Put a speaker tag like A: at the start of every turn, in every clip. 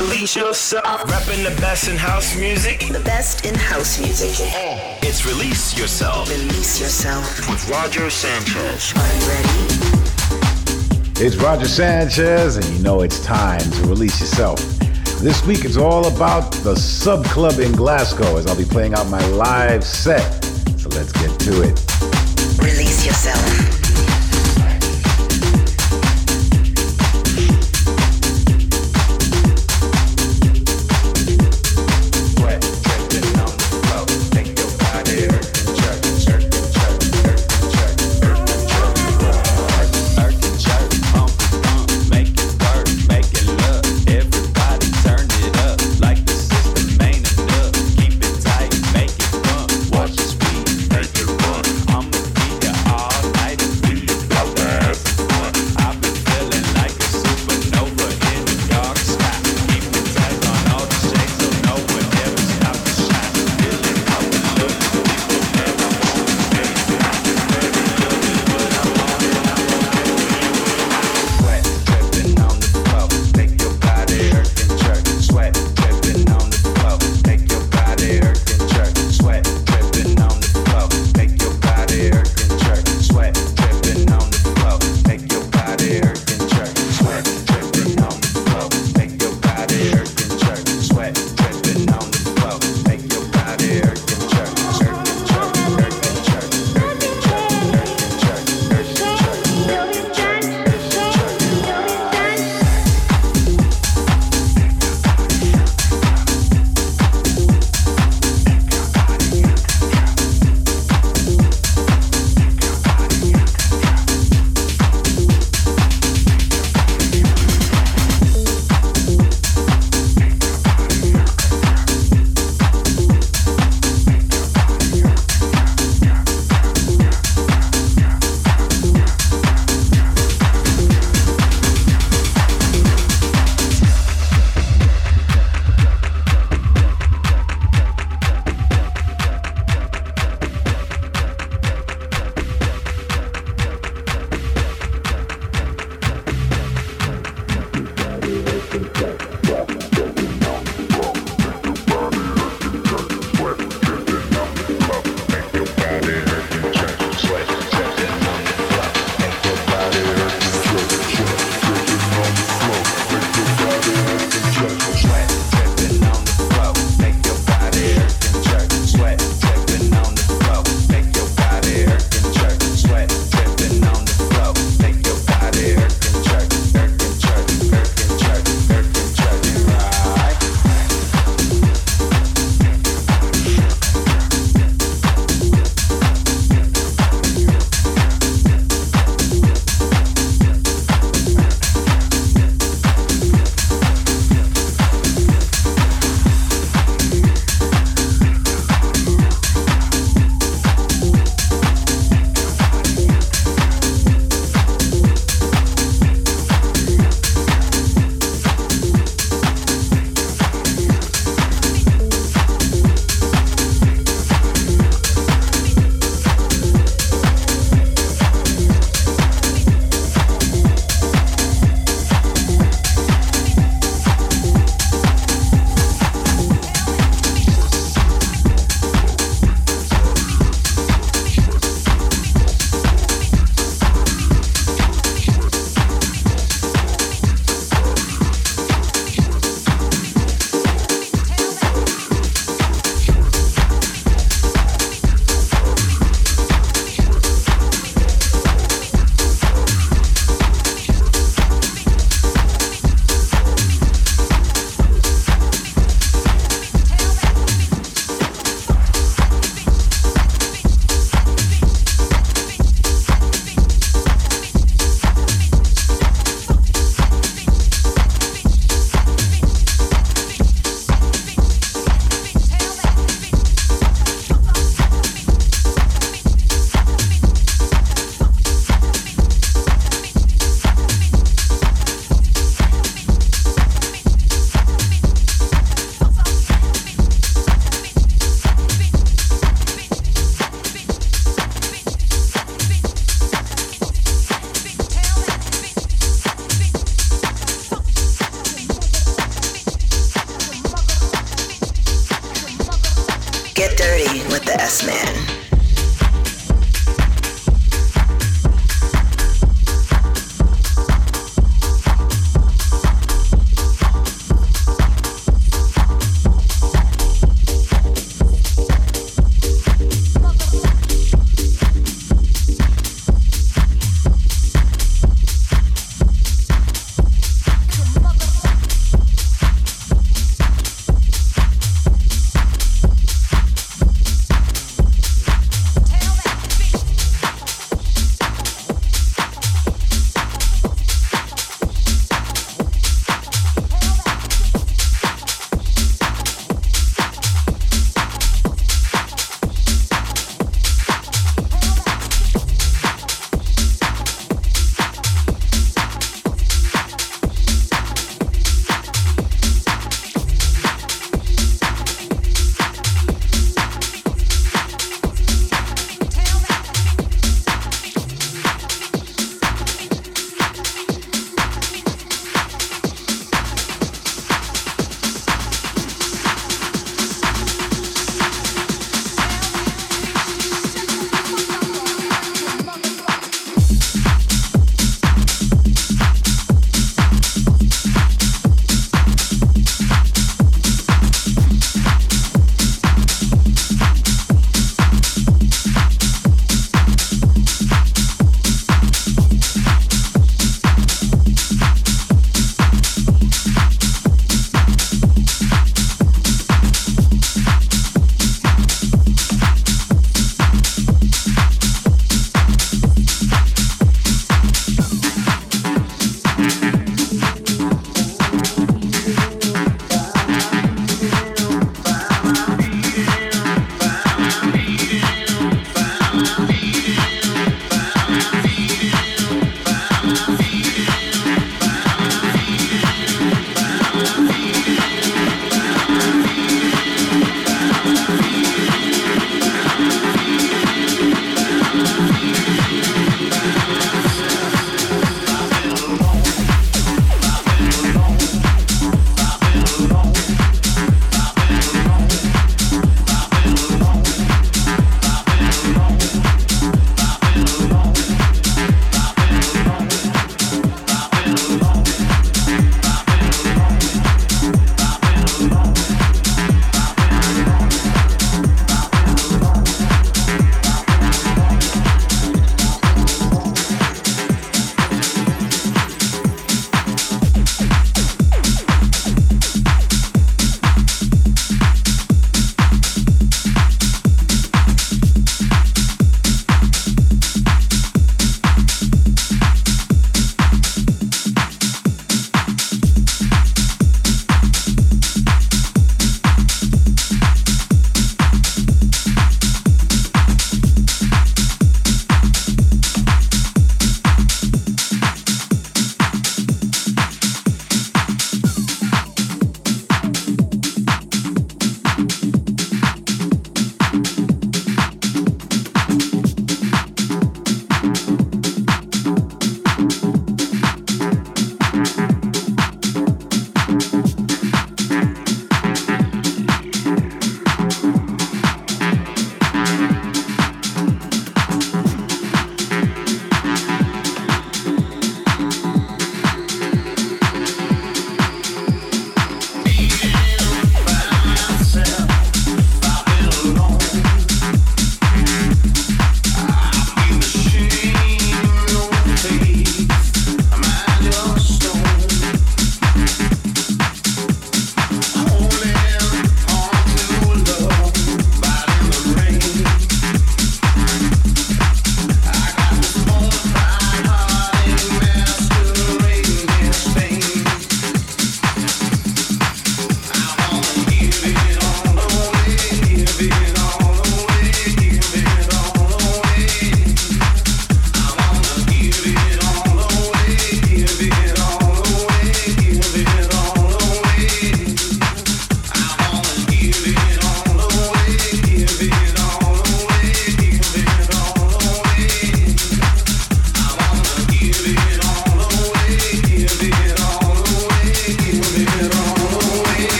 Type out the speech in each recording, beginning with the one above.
A: Release yourself. Rapping the best in house music.
B: The best in house music.
A: It's Release Yourself.
B: Release yourself.
A: With Roger Sanchez.
B: Are you ready?
C: It's Roger Sanchez, and you know it's time to release yourself. This week it's all about the Sub Club in Glasgow as I'll be playing out my live set. So let's get to it.
B: Release yourself.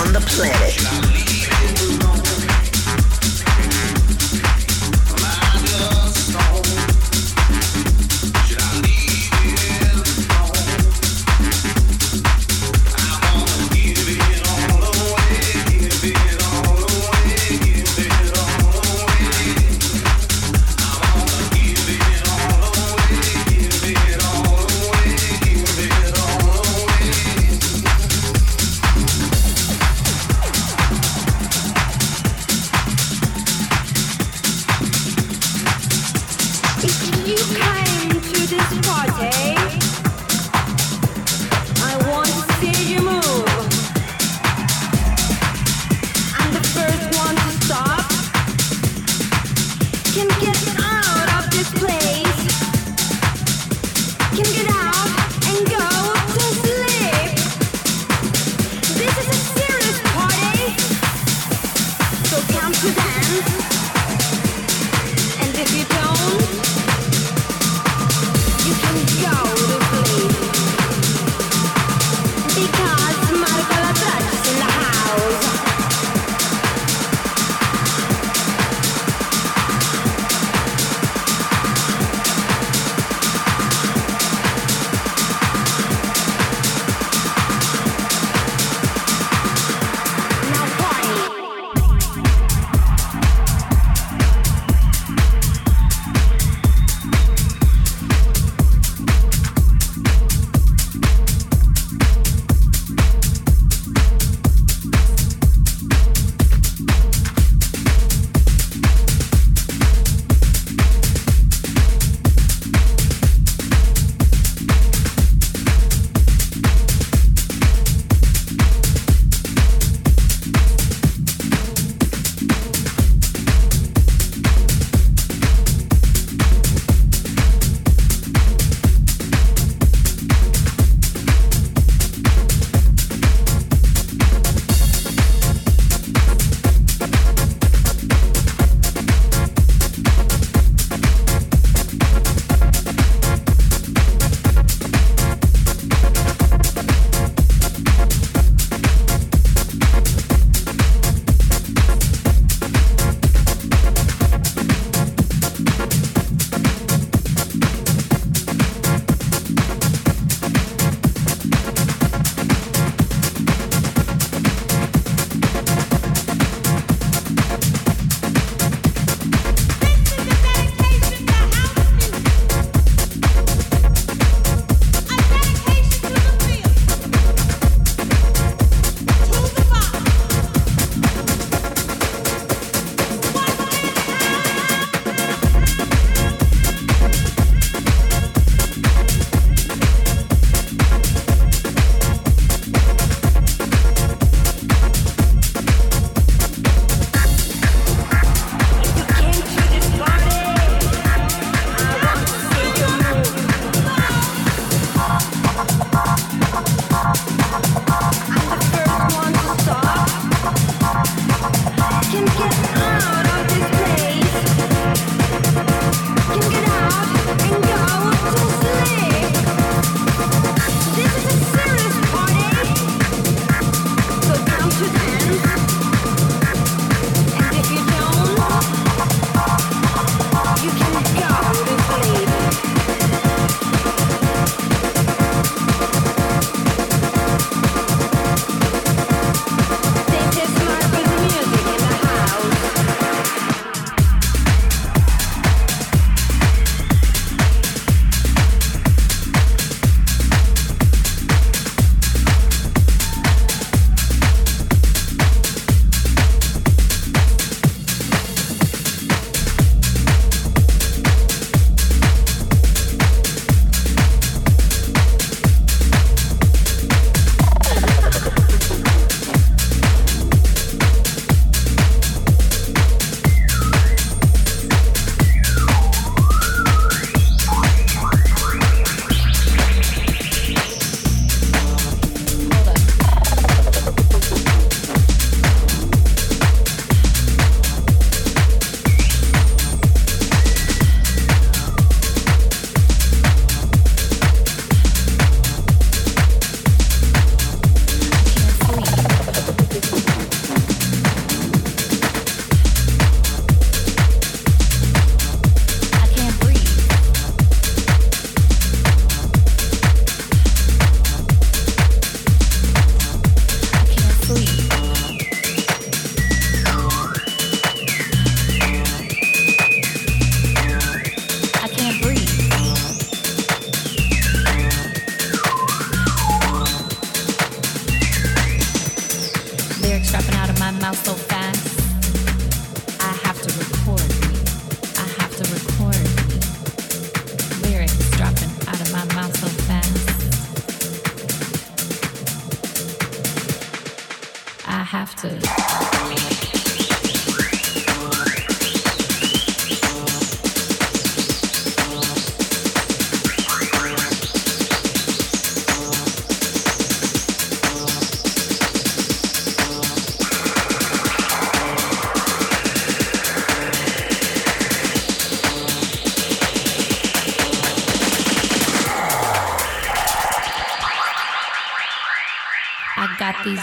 D: On the planet.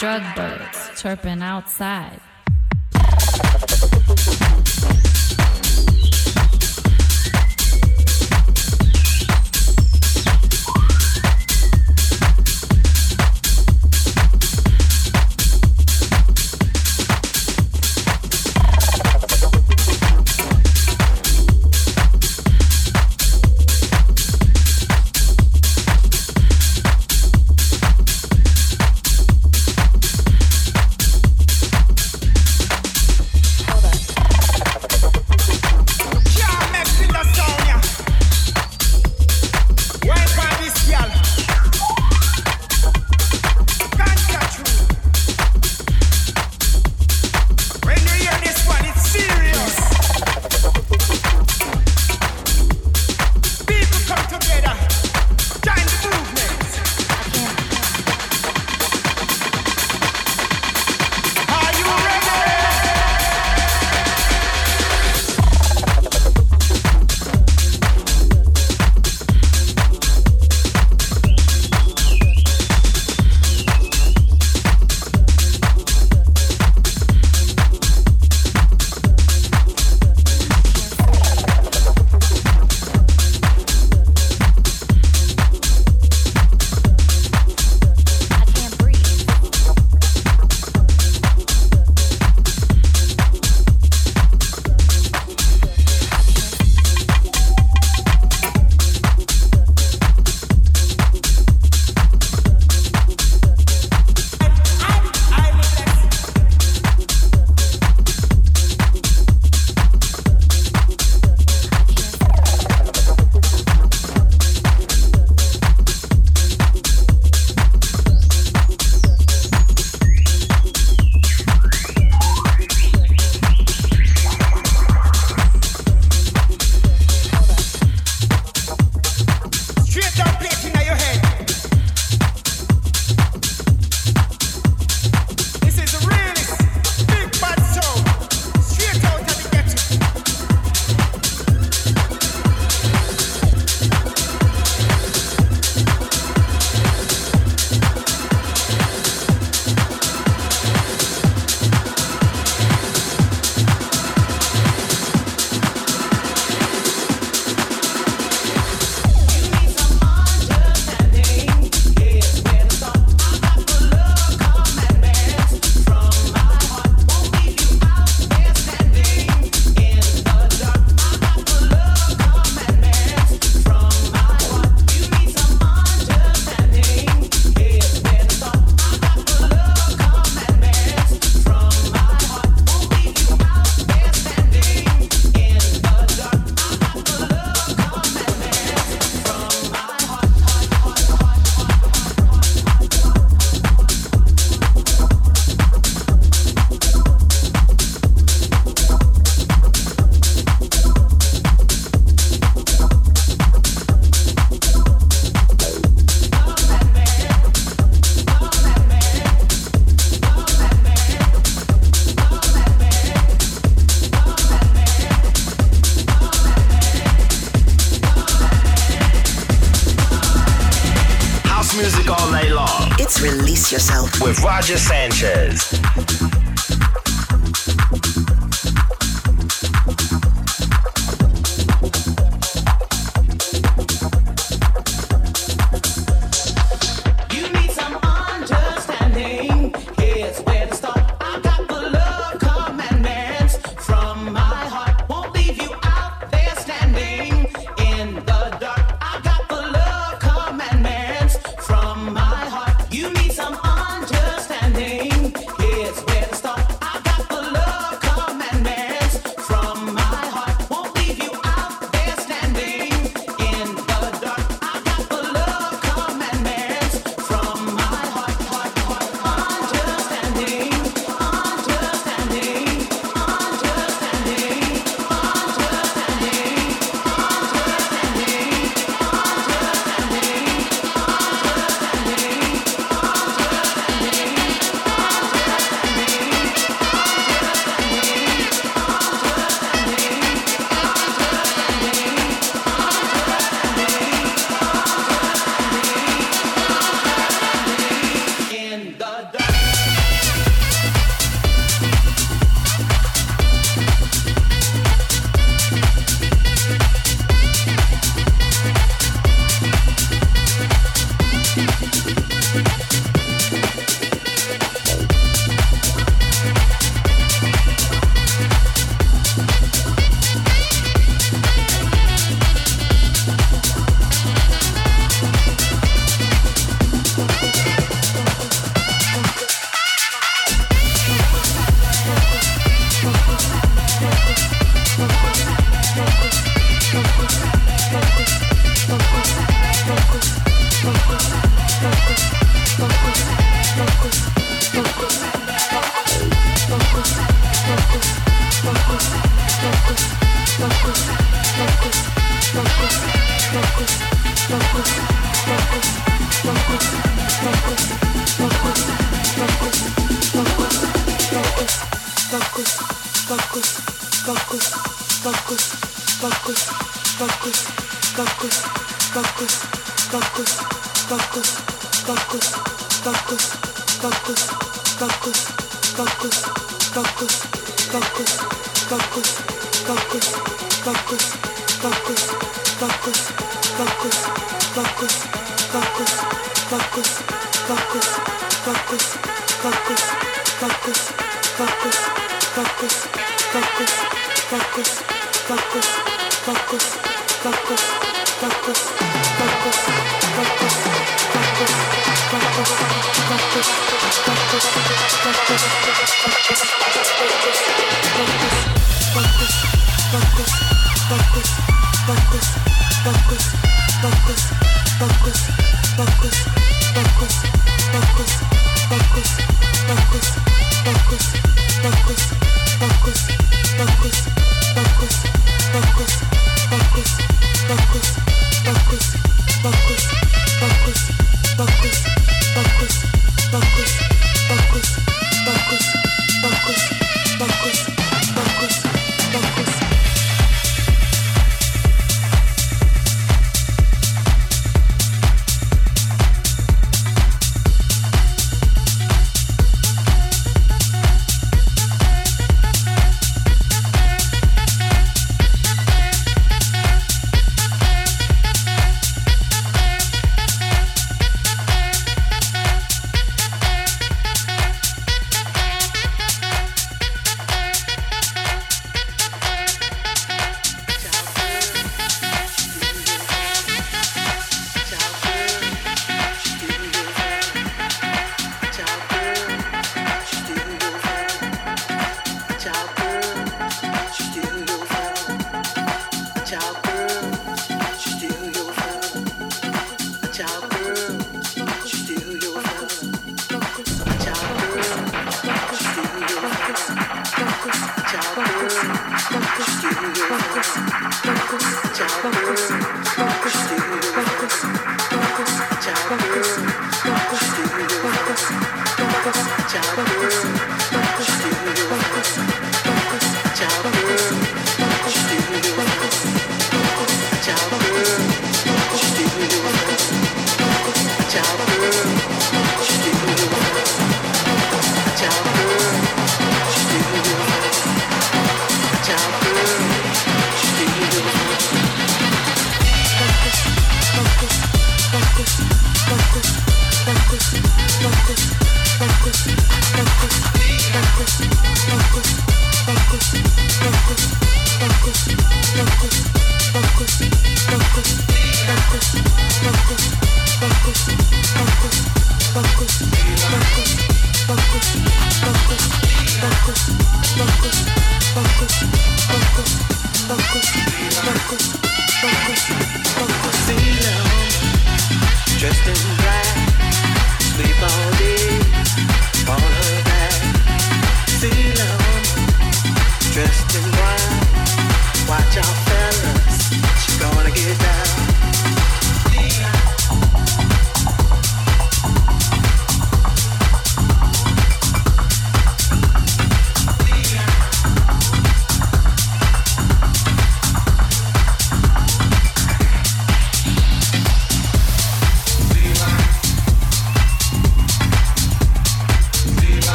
E: Drug birds chirping outside.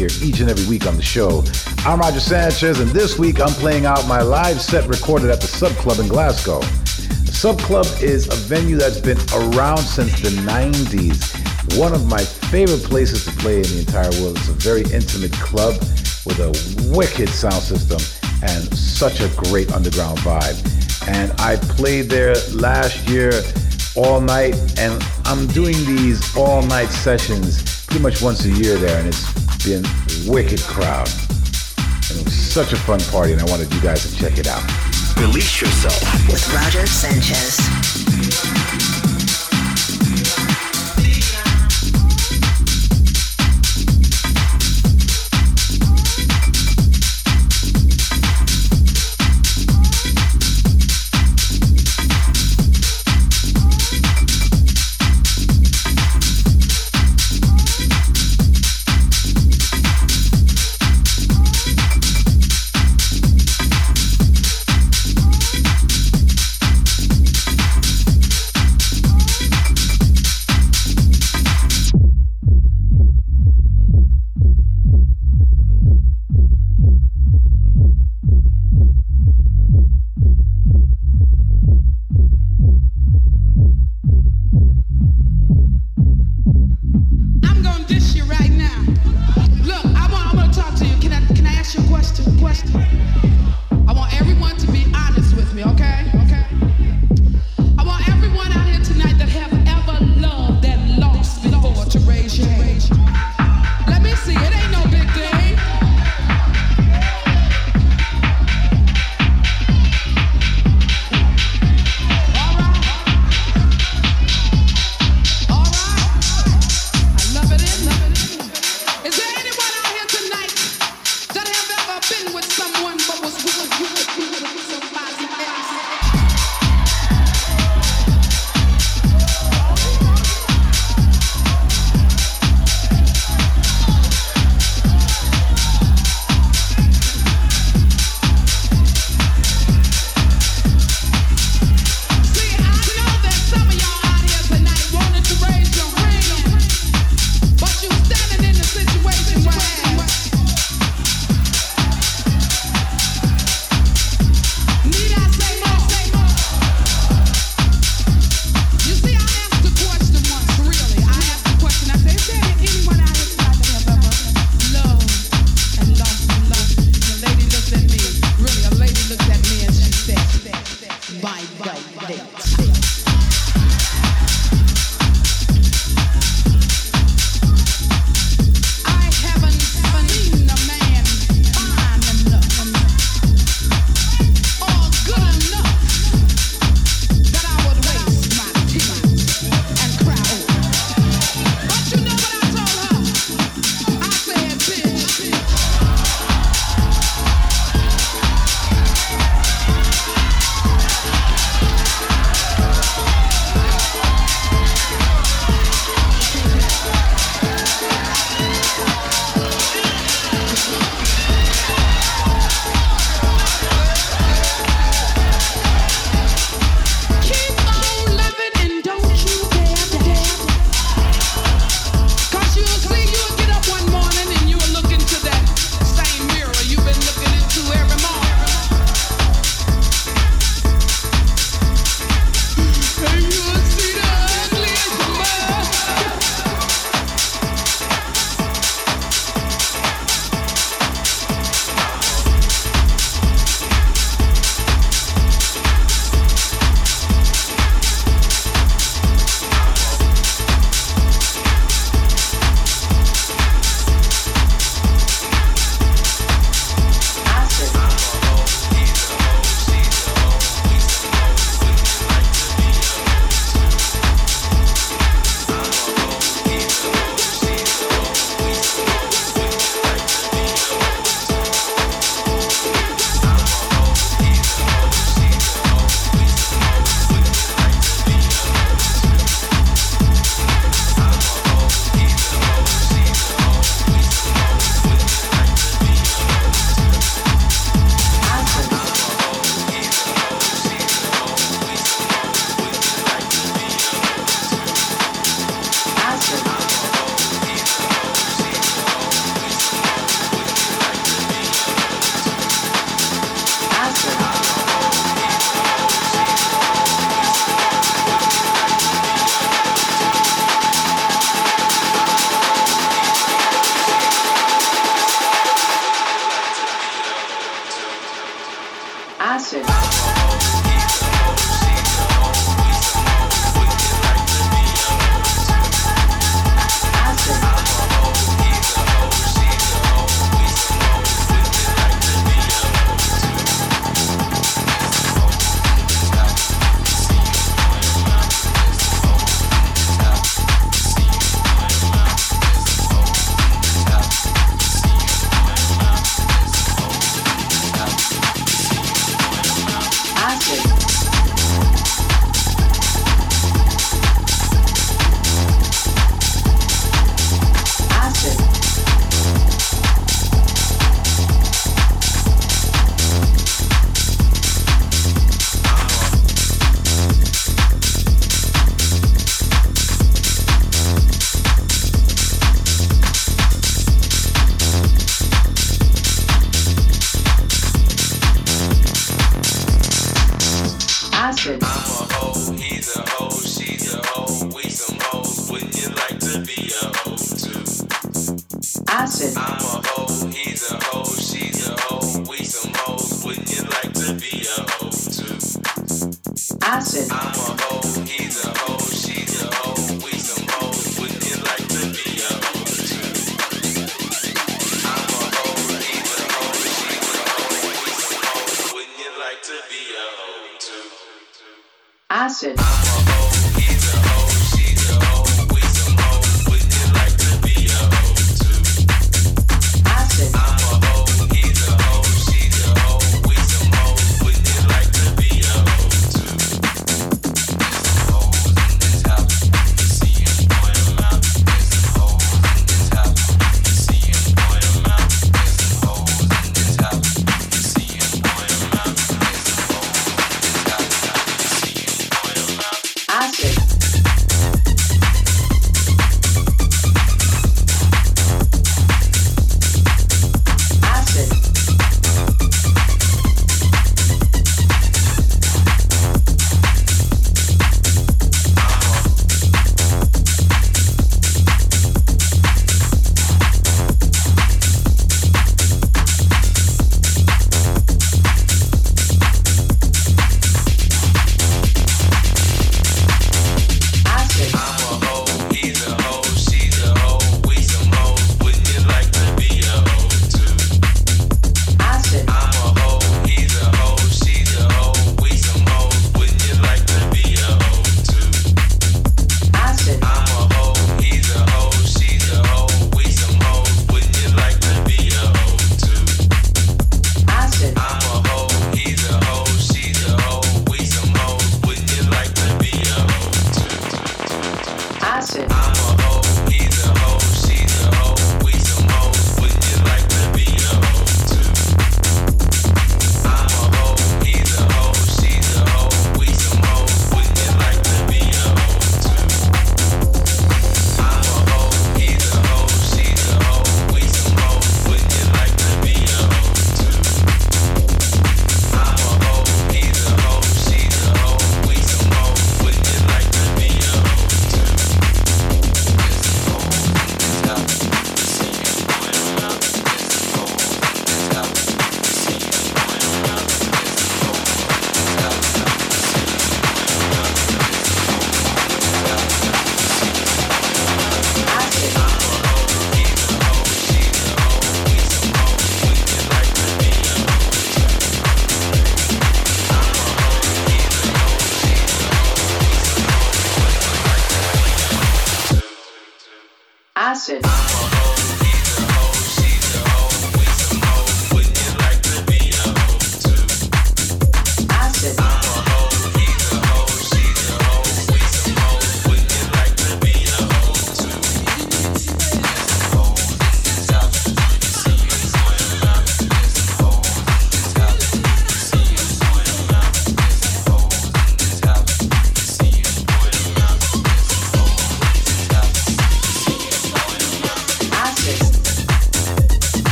C: Here each and every week on the show. I'm Roger Sanchez, and this week I'm playing out my live set recorded at the Sub Club in Glasgow. Sub Club is a venue that's been around since the 90s. One of my favorite places to play in the entire world. It's a very intimate club with a wicked sound system and such a great underground vibe. And I played there last year all night, and I'm doing these all night sessions pretty much once a year there, and it's been wicked crowd. And it was such a fun party, and I wanted you guys to check it out.
A: Release yourself.
F: With Roger Sanchez.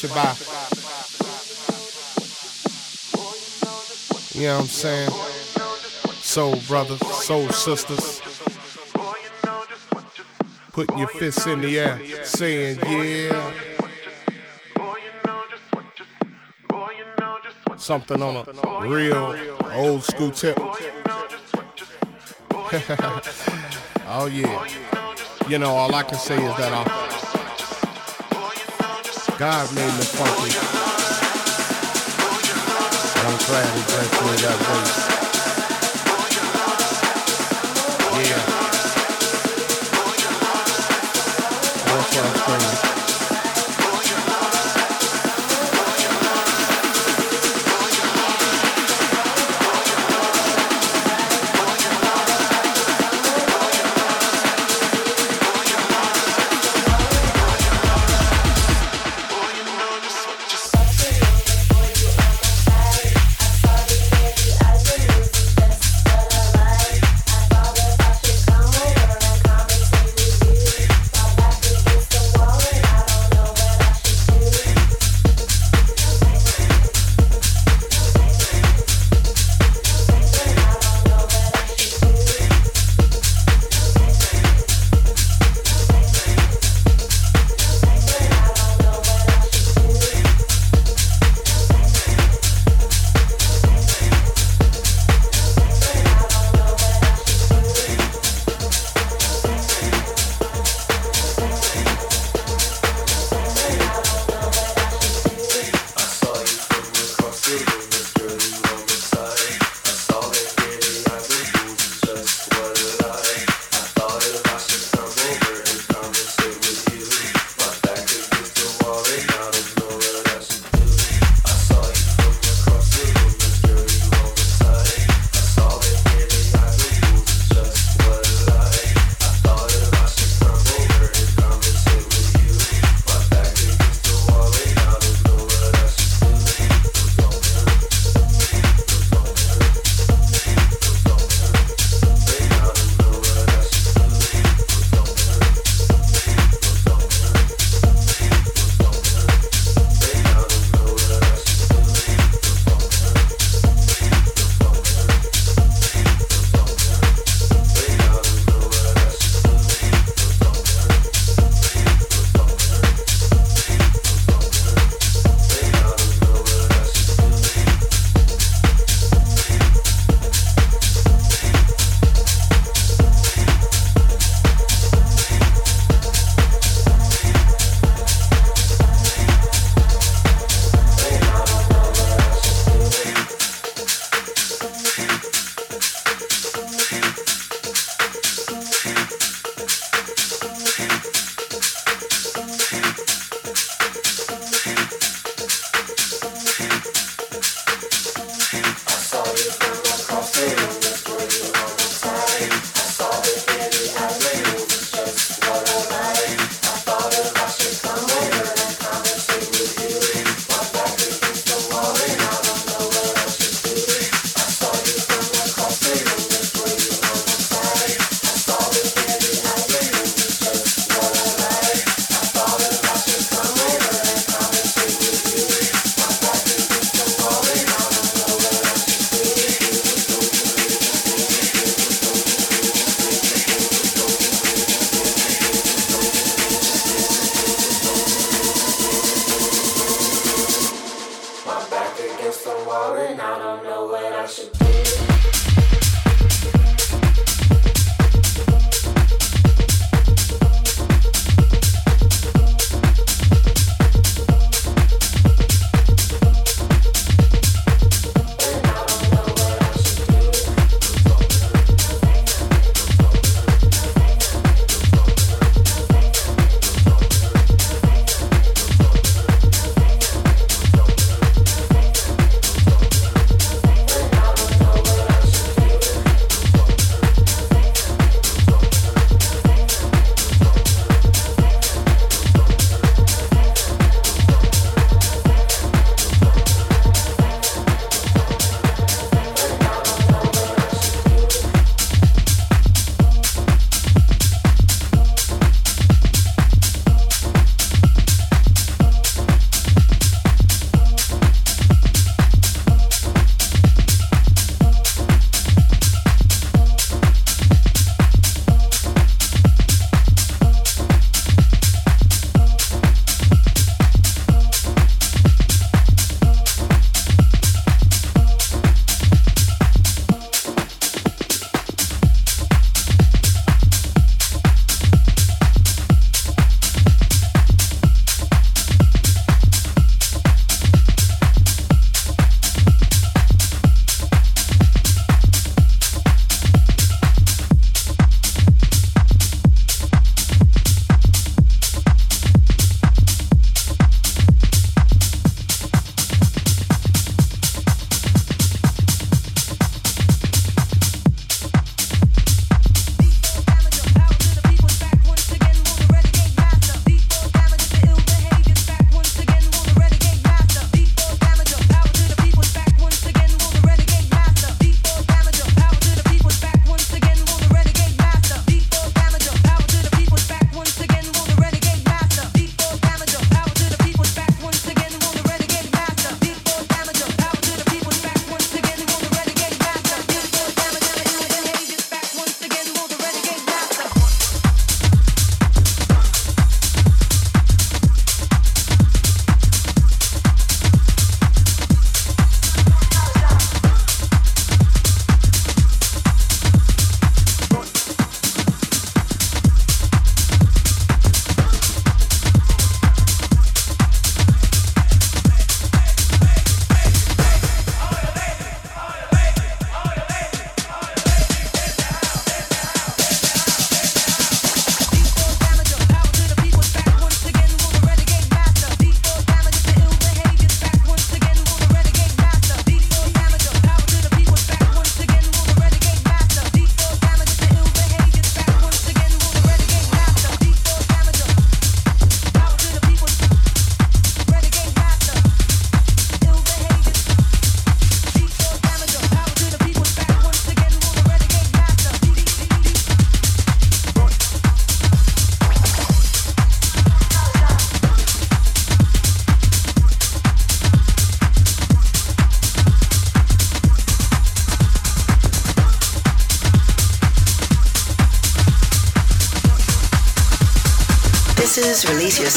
G: Shabbat. You
H: know
I: what
H: I'm saying? Soul brother, soul sisters. Putting your fists in the air, saying, yeah. Something on a real old school tip. oh, yeah. You know, all I can say is that I. God made me funky. And I'm glad he blessed me that way.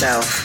A: Yourself.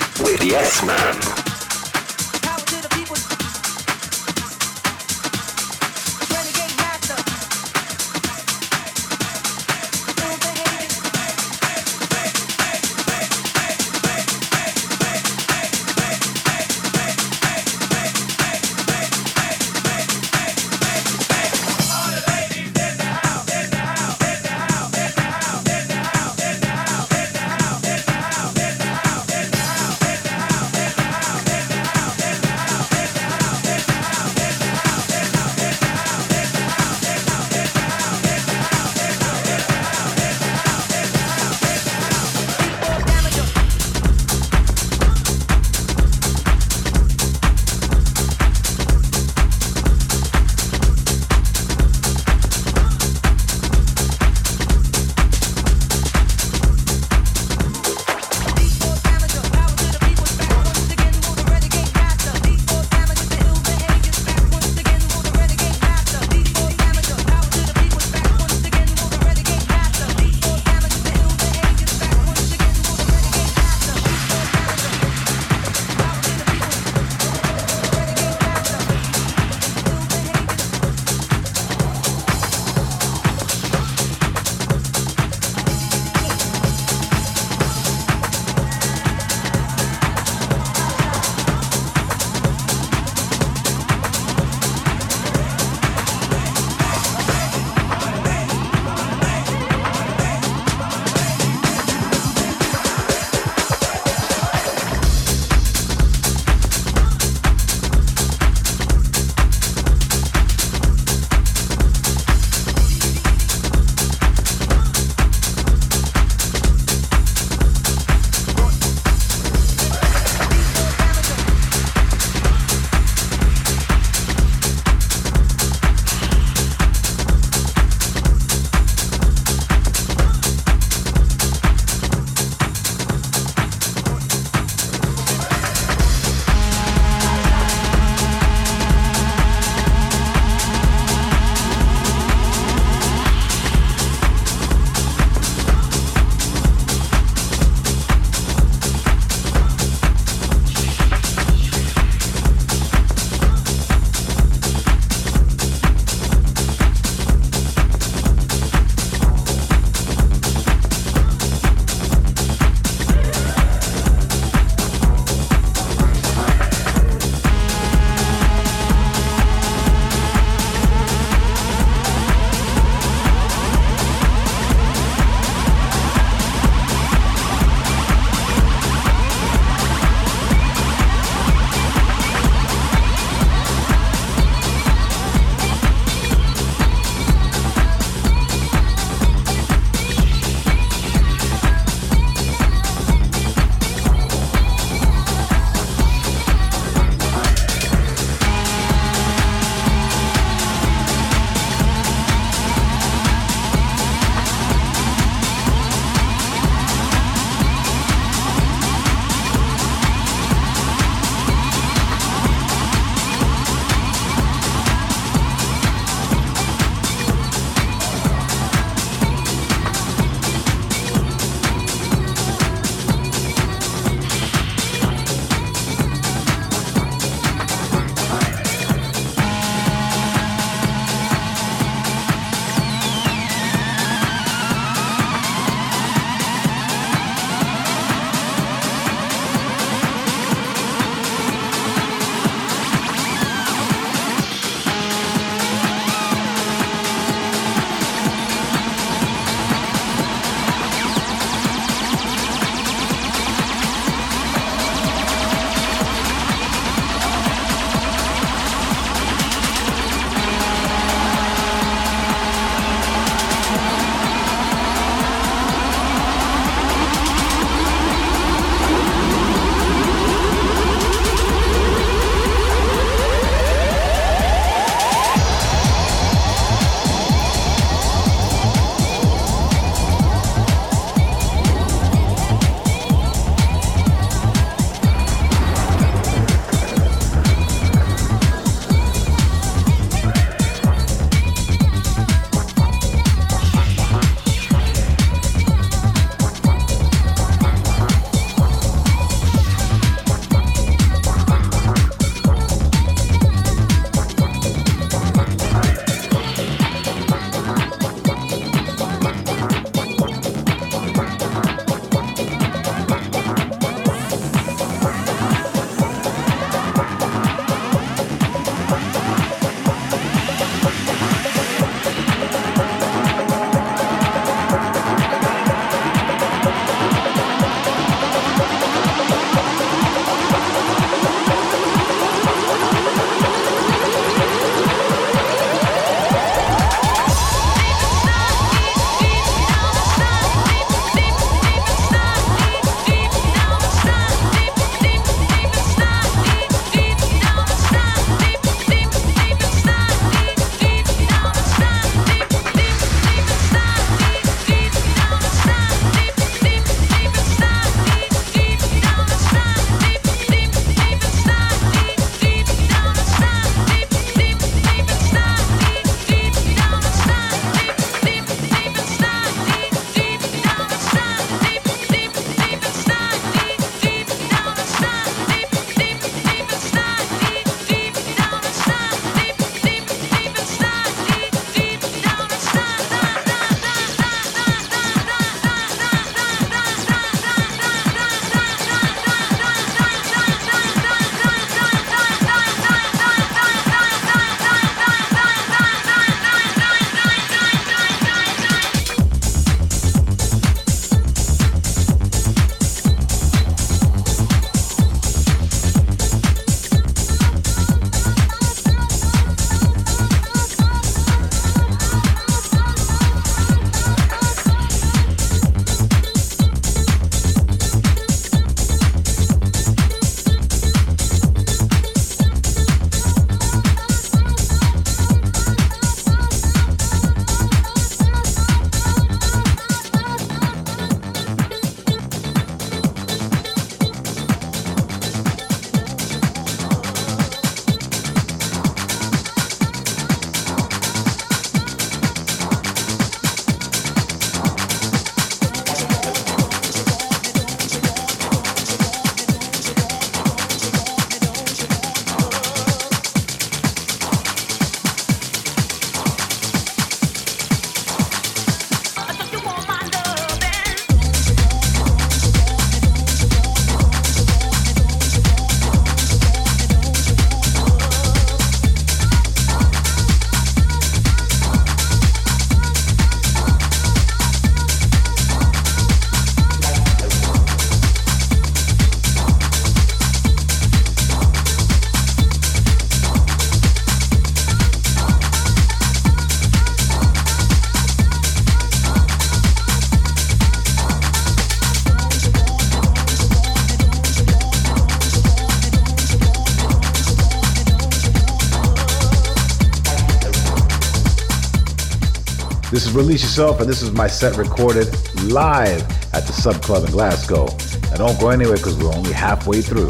C: This is Release Yourself, and this is my set recorded live at the Sub Club in Glasgow. Now don't go anywhere because we're only halfway through.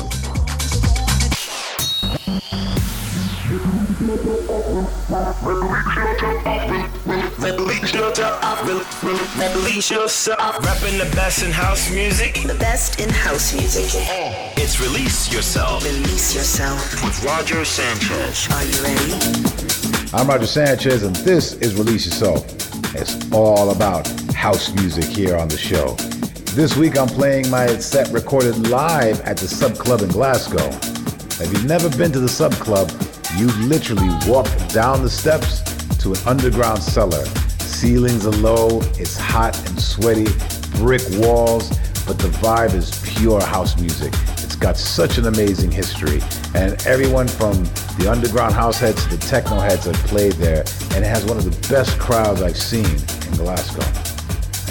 A: Release yourself. Release yourself. Repping the best in house music.
J: The best in house music.
A: It's Release Yourself
J: Release yourself.
A: with Roger Sanchez.
J: Are you ready?
C: I'm Roger Sanchez, and this is Release Yourself. It's all about house music here on the show. This week, I'm playing my set recorded live at the Sub Club in Glasgow. If you've never been to the Sub Club, you've literally walk down the steps to an underground cellar. Ceilings are low, it's hot and sweaty, brick walls, but the vibe is pure house music. Got such an amazing history, and everyone from the underground house heads to the techno heads have played there, and it has one of the best crowds I've seen in Glasgow.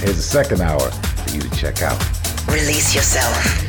C: Here's the second hour for you to check out.
J: Release yourself.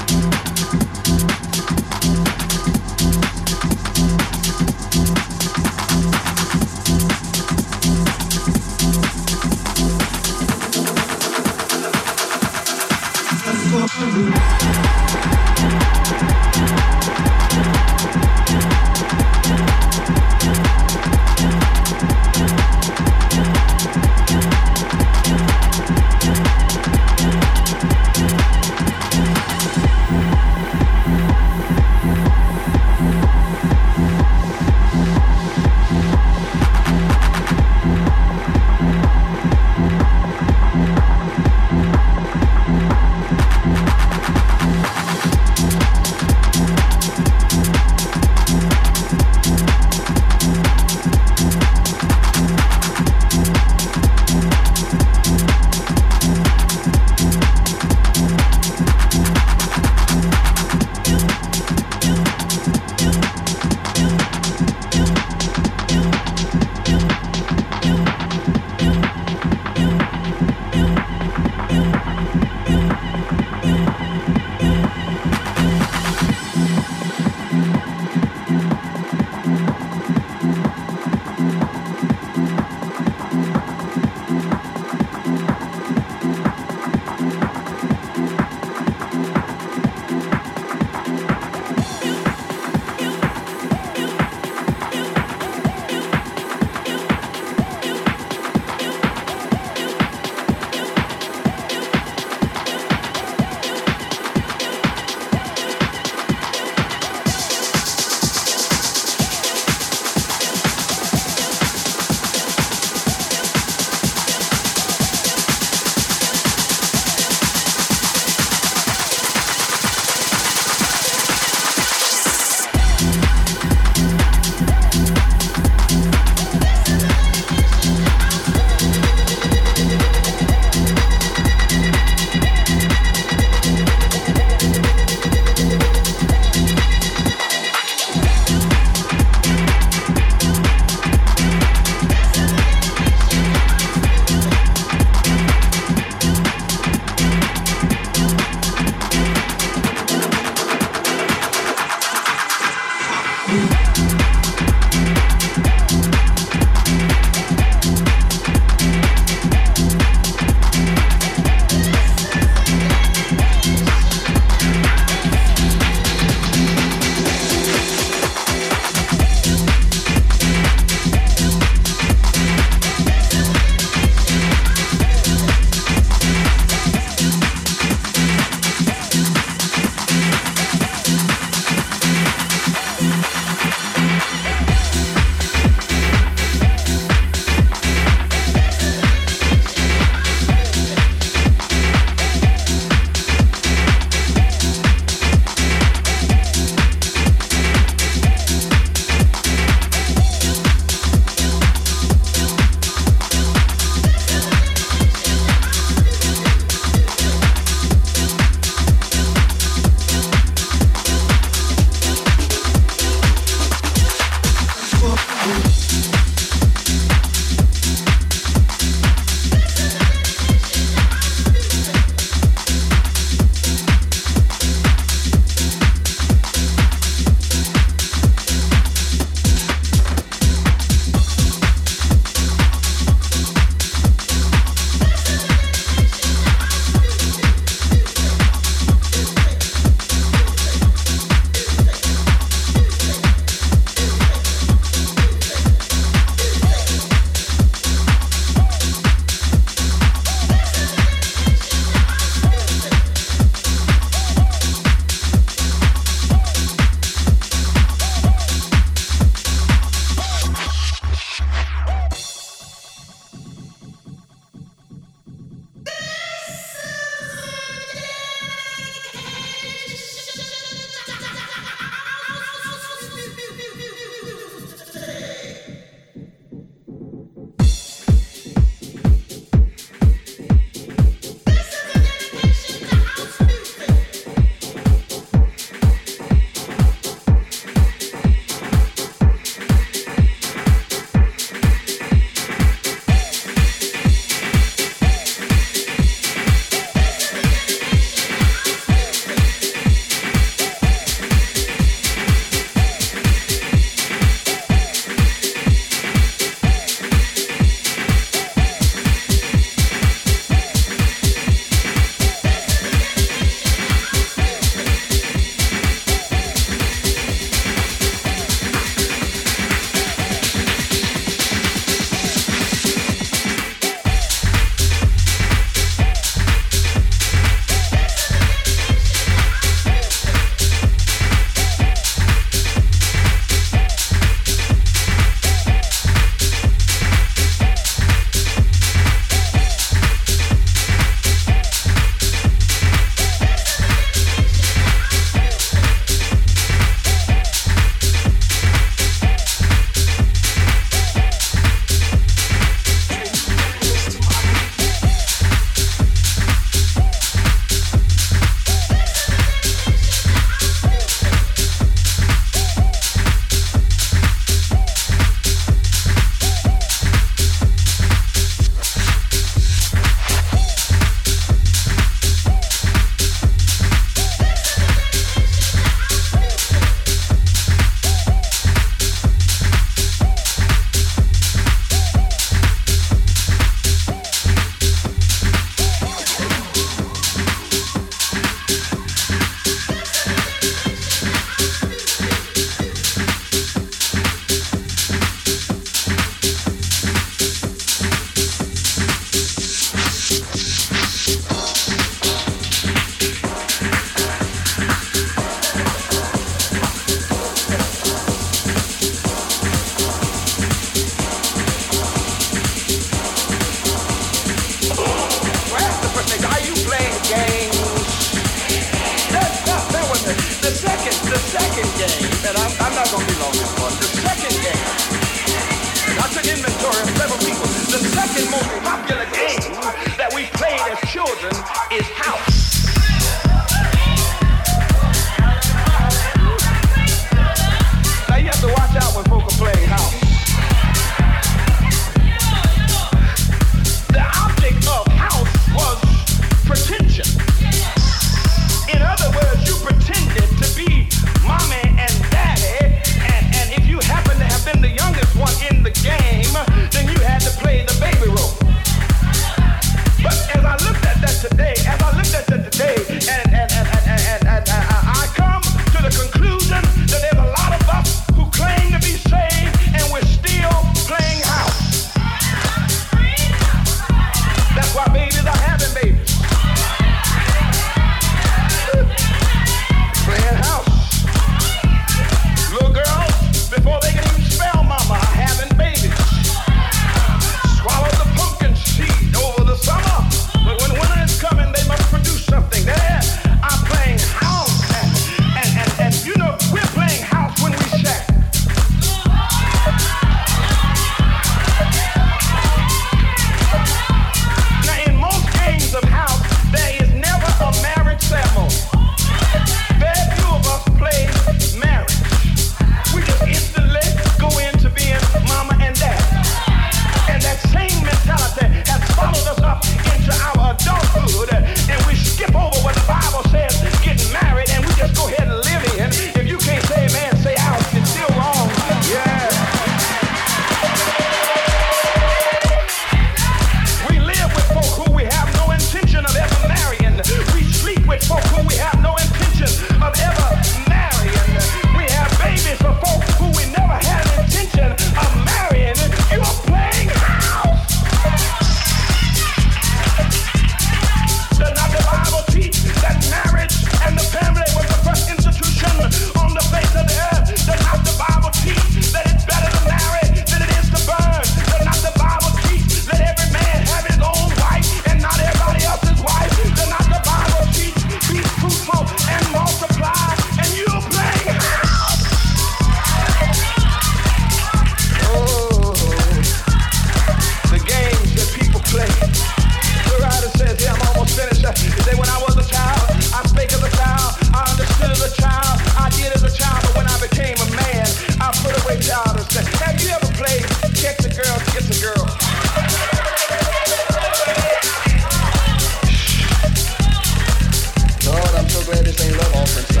D: this
K: ain't love all for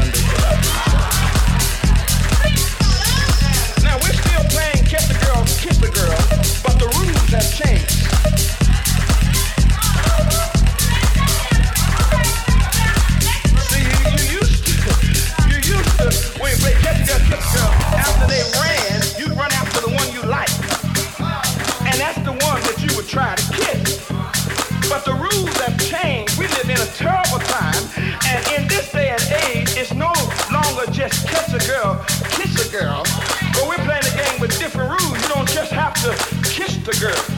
K: girl. But we're playing the game with different rules. You don't just have to kiss the girl.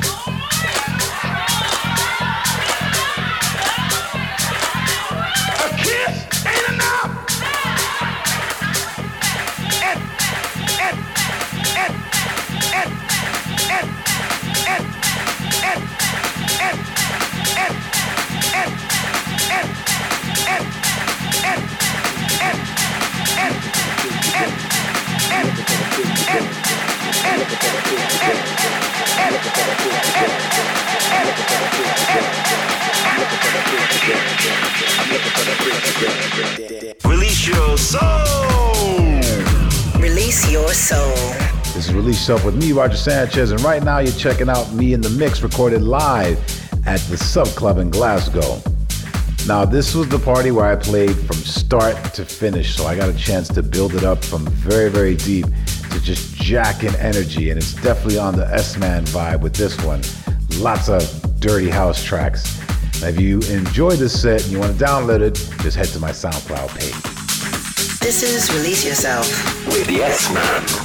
L: Release
C: Yourself with me, Roger Sanchez, and right now you're checking out me in the mix recorded live at the Sub Club in Glasgow. Now, this was the party where I played from start to finish, so I got a chance to build it up from very, very deep to just jacking energy, and it's definitely on the S-Man vibe with this one. Lots of dirty house tracks. Now, if you enjoyed this set and you want to download it, just head to my SoundCloud page.
D: This is Release Yourself.
L: With the S-Man.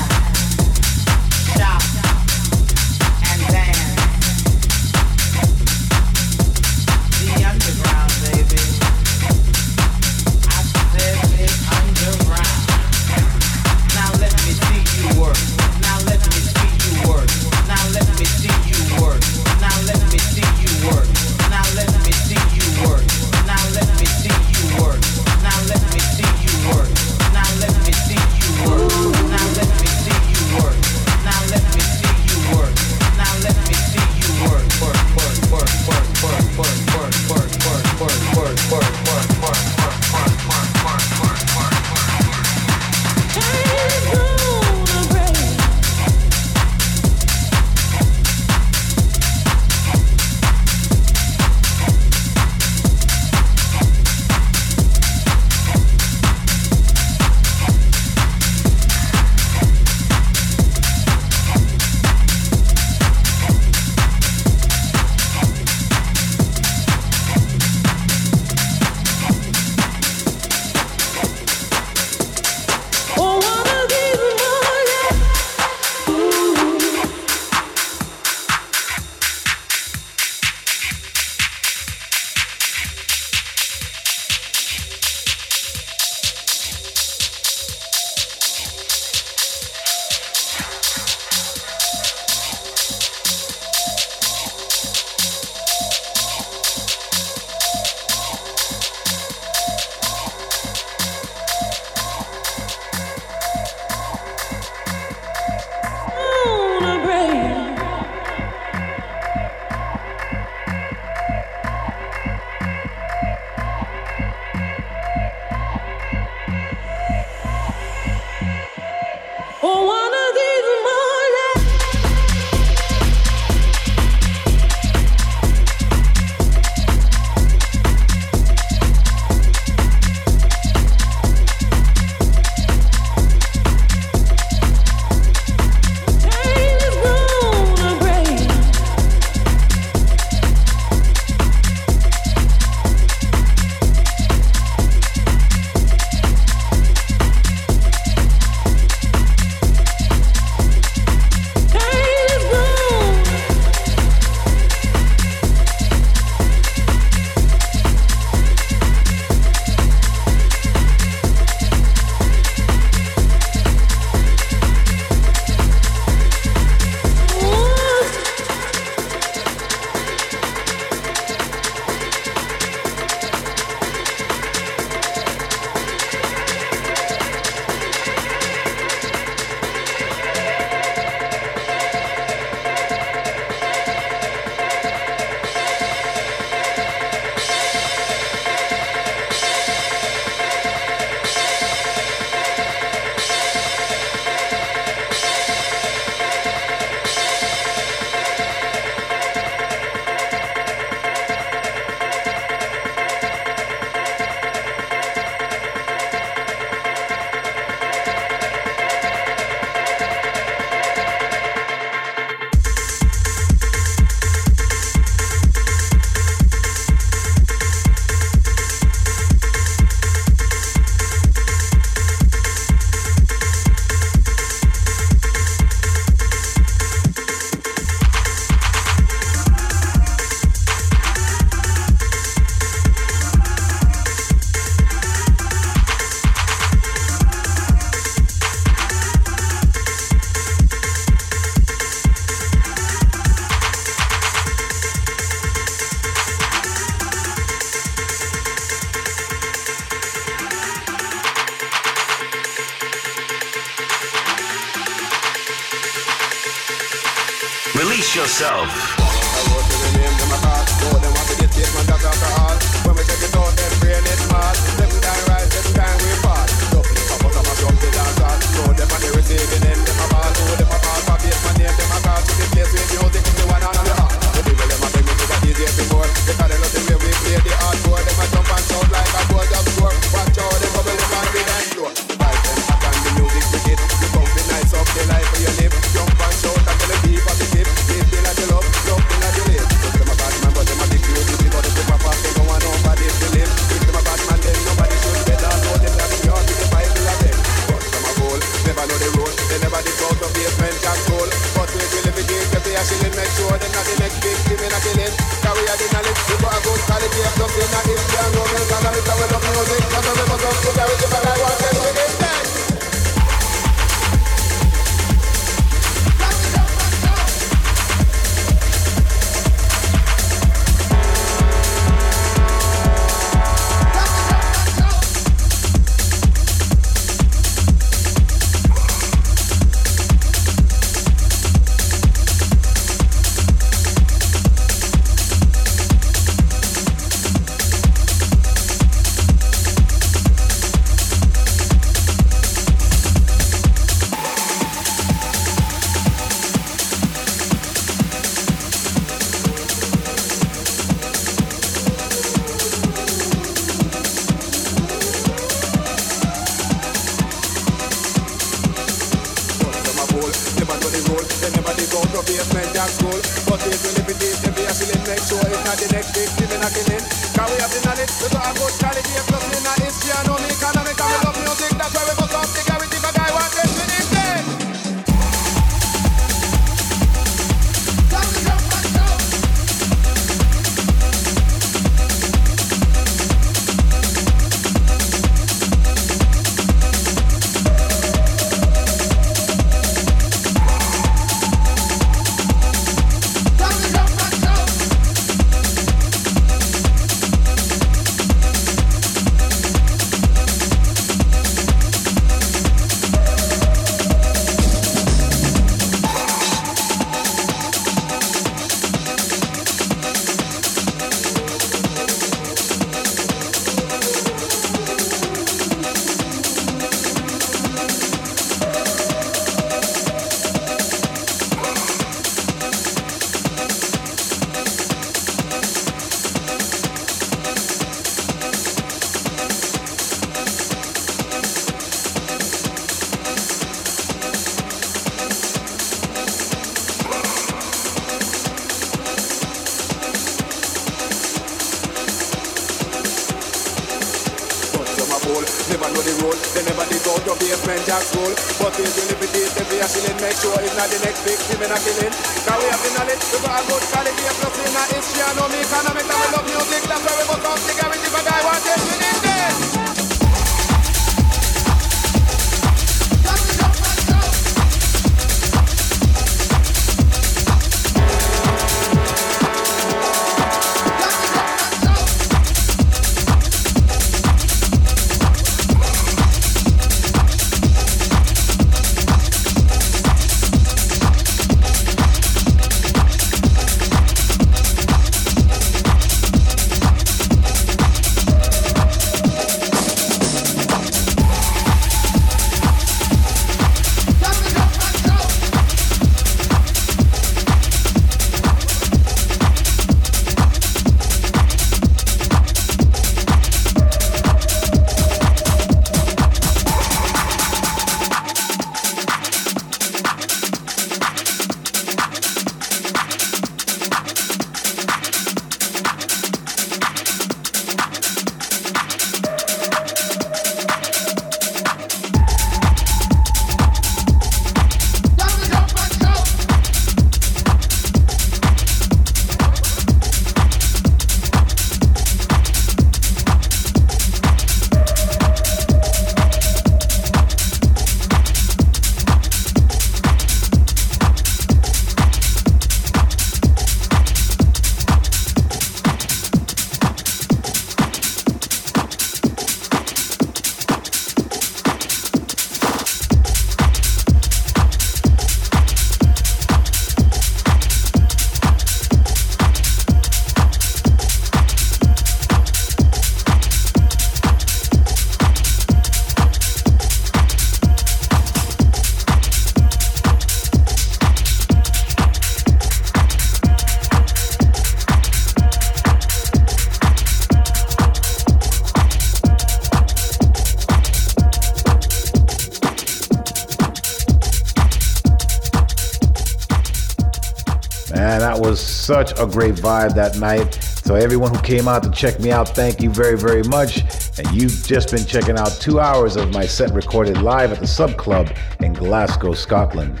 C: Such a great vibe that night. So everyone who came out to check me out, thank you very, very much. And you've just been checking out two hours of my set recorded live at the Sub Club in Glasgow, Scotland.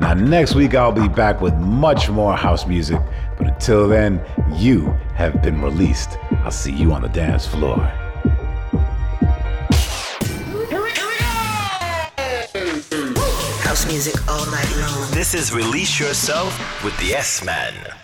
C: Now, next week I'll be back with much more house music. But until then, you have been released. I'll see you on the dance floor.
J: Music all night long.
A: This is Release Yourself with the S Man.